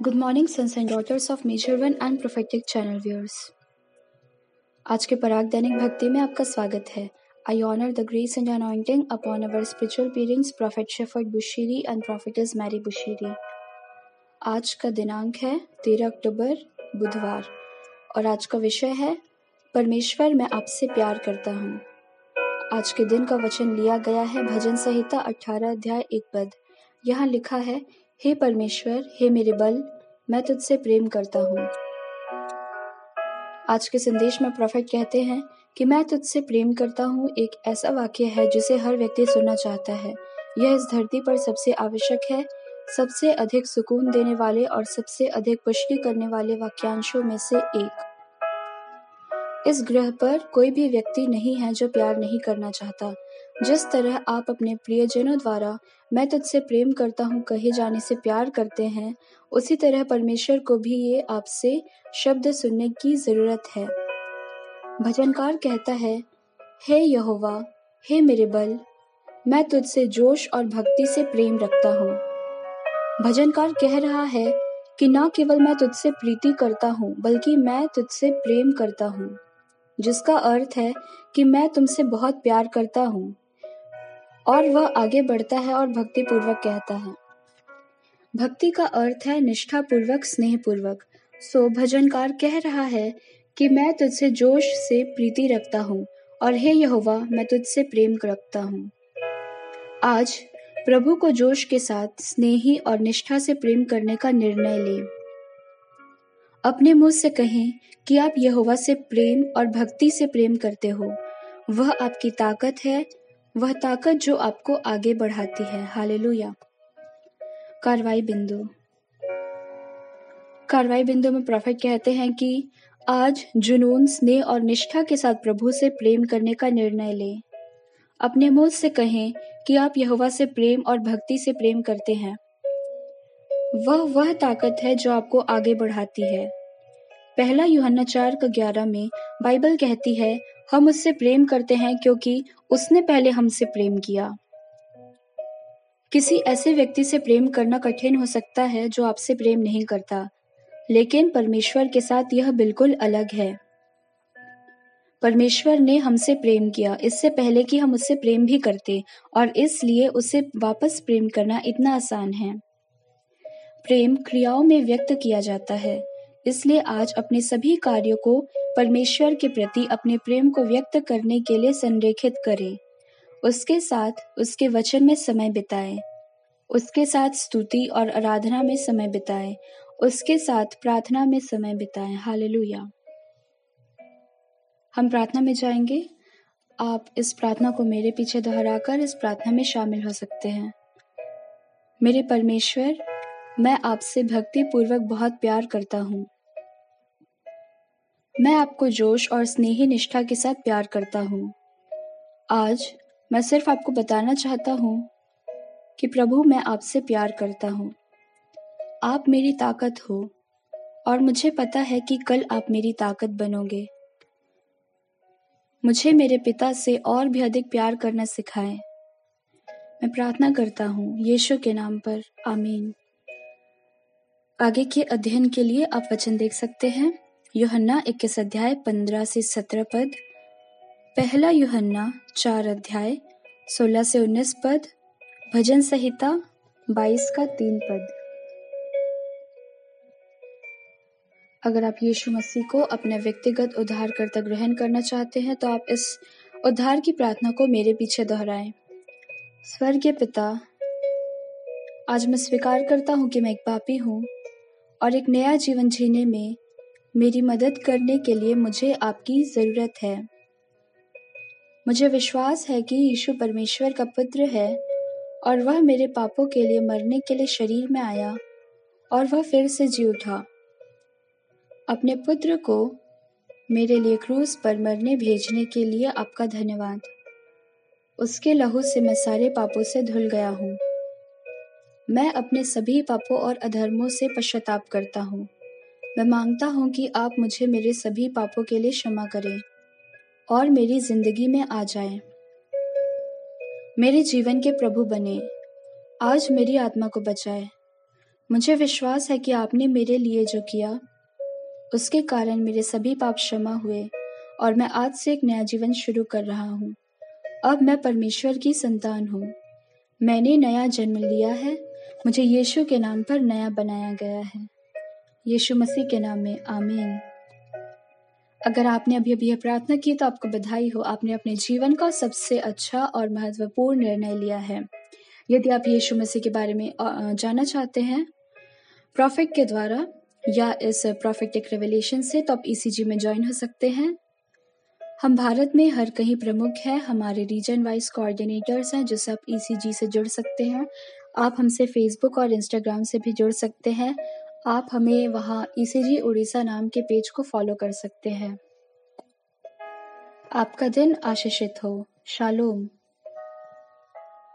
Good morning, sons and daughters of Major One and Prophetic Channel viewers. आज के पराग दैनिक भक्ति में आपका स्वागत है। I honour the grace and anointing upon our spiritual parents prophet Shepherd Bushiri and prophetess Mary Bushiri आज का दिनांक है तेरह अक्टूबर बुधवार। और आज का विषय है परमेश्वर मैं आपसे प्यार करता हूँ। आज के दिन का वचन लिया गया है भजन संहिता अठारह अध्याय एक पद। यहाँ लिखा है हे परमेश्वर, हे मेरे बल, मैं तुझसे प्रेम करता हूँ। आज के संदेश में प्रॉफिट कहते हैं कि मैं तुझसे प्रेम करता हूँ एक ऐसा वाक्य है जिसे हर व्यक्ति सुनना चाहता है। यह इस धरती पर सबसे आवश्यक है, सबसे अधिक सुकून देने वाले और सबसे अधिक पुष्टि करने वाले वाक्यांशों में से एक। इस ग्रह पर कोई भी व्यक्ति नहीं है जो प्यार नहीं करना चाहता। जिस तरह आप अपने प्रियजनों द्वारा मैं तुझसे प्रेम करता हूँ कहे जाने से प्यार करते हैं, उसी तरह परमेश्वर को भी ये आपसे शब्द सुनने की ज़रूरत है। भजनकार कहता है, हे यहोवा, हे मेरे बल, मैं तुझसे जोश और भक्ति से प्रेम रखता हूँ। भजनकार कह रहा है कि न केवल मैं तुझसे प्रीति करता हूँ, बल्कि मैं तुझसे प्रेम करता हूँ, जिसका अर्थ है कि मैं तुमसे बहुत प्यार करता हूँ। और वह आगे बढ़ता है और भक्ति पूर्वक कहता है। भक्ति का अर्थ है निष्ठा पूर्वक स्नेह पूर्वक सो भजनकार कह रहा है कि मैं तुझसे जोश से प्रीति रखता हूँ और हे यहोवा, मैं तुझसे प्रेम रखता हूँ। आज प्रभु को जोश के साथ स्नेही और निष्ठा से प्रेम करने का निर्णय लें। अपने मुँह से कहें कि आप यहोवा से प्रेम और भक्ति से प्रेम करते हो। वह आपकी ताकत है वह ताकत जो आपको आगे बढ़ाती है। हालेलुया। कार्रवाई बिंदु। कार्रवाई बिंदु में प्रॉफिट कहते हैं कि आज जुनून, स्नेह और निष्ठा के साथ प्रभु से प्रेम करने का निर्णय लें। अपने मुँह से कहें कि आप यहोवा से प्रेम और भक्ति से प्रेम करते हैं। वह वह ताकत है जो आपको आगे बढ़ाती है। पहला यूहन्ना चार का ग्यारह में बाइबल कहती है, हम उससे प्रेम करते हैं क्योंकि उसने पहले हमसे प्रेम किया। किसी ऐसे व्यक्ति से प्रेम करना कठिन हो सकता है जो आपसे प्रेम नहीं करता, लेकिन परमेश्वर के साथ यह बिल्कुल अलग है। परमेश्वर ने हमसे प्रेम किया, इससे पहले कि हम उससे प्रेम भी करते, और इसलिए उसे वापस प्रेम करना इतना आसान है। प्रेम क्रियाओं में व्यक्त किया जाता है। इसलिए आज अपने सभी कार्यों को परमेश्वर के प्रति अपने प्रेम को व्यक्त करने के लिए संरेखित करें। उसके साथ उसके वचन में समय बिताएँ। उसके साथ स्तुति और आराधना में समय बिताएँ। उसके साथ प्रार्थना में समय बिताएँ। हालेलुया। हम प्रार्थना में जाएँगे। आप इस प्रार्थना को मेरे पीछे दोहराकर इस प्रार्थना में शामिल हो सकते हैं। मेरे परमेश्वर, मैं आपसे भक्ति पूर्वक बहुत प्यार करता हूँ। मैं आपको जोश और स्नेही निष्ठा के साथ प्यार करता हूँ। आज मैं सिर्फ़ आपको बताना चाहता हूँ कि प्रभु, मैं आपसे प्यार करता हूँ। आप मेरी ताकत हो और मुझे पता है कि कल आप मेरी ताकत बनोगे। मुझे मेरे पिता से और भी अधिक प्यार करना सिखाएँ। मैं प्रार्थना करता हूँ यीशु के नाम पर। आमीन। आगे के अध्ययन के लिए आप वचन देख सकते हैं। योहन्ना इक्कीस अध्याय पंद्रह से सत्रह पद। पहला योहन्ना चार अध्याय सोलह से उन्नीस पद। भजन संहिता बाईस का तीन पद। अगर आप यीशु मसीह को अपने व्यक्तिगत उद्धार करता ग्रहण करना चाहते हैं तो आप इस उद्धार की प्रार्थना को मेरे पीछे दोहराएँ। स्वर्गीय पिता, आज मैं स्वीकार करता हूँ कि मैं एक पापी हूँ और एक नया जीवन जीने में मेरी मदद करने के लिए मुझे आपकी ज़रूरत है। मुझे विश्वास है कि यीशु परमेश्वर का पुत्र है और वह मेरे पापों के लिए मरने के लिए शरीर में आया और वह फिर से जी उठा। अपने पुत्र को मेरे लिए क्रूस पर मरने भेजने के लिए आपका धन्यवाद। उसके लहू से मैं सारे पापों से धुल गया हूँ। मैं अपने सभी पापों और अधर्मों से पश्चाताप करता हूँ। मैं माँगता हूँ कि आप मुझे मेरे सभी पापों के लिए क्षमा करें और मेरी ज़िंदगी में आ जाए। मेरे जीवन के प्रभु बने। आज मेरी आत्मा को बचाए। मुझे विश्वास है कि आपने मेरे लिए जो किया, उसके कारण मेरे सभी पाप क्षमा हुए और मैं आज से एक नया जीवन शुरू कर रहा हूँ। अब मैं परमेश्वर की संतान हूँ। मैंने नया जन्म लिया है। मुझे यीशु के नाम पर नया बनाया गया है। यीशु मसीह के नाम में, आमीन। अगर आपने अभी अभी यह प्रार्थना की तो आपको बधाई हो। आपने अपने जीवन का सबसे अच्छा और महत्वपूर्ण निर्णय लिया है। यदि आप यीशु मसीह के बारे में जानना चाहते हैं, प्रॉफिट के द्वारा या इस प्रॉफिटिक रेवलेशन से तो आप ईसीजी में ज्वाइन हो सकते हैं। हम भारत में हर कहीं प्रमुख हैं। हमारे रीजन वाइज कोऑर्डिनेटर्स हैं, जिससे आप ईसीजी से जुड़ सकते हैं। आप हमसे फेसबुक और इंस्टाग्राम से भी जुड़ सकते हैं। आप हमें वहाँ ईसीजी उड़ीसा नाम के पेज को फॉलो कर सकते हैं। आपका दिन आशीषित हो। शालोम।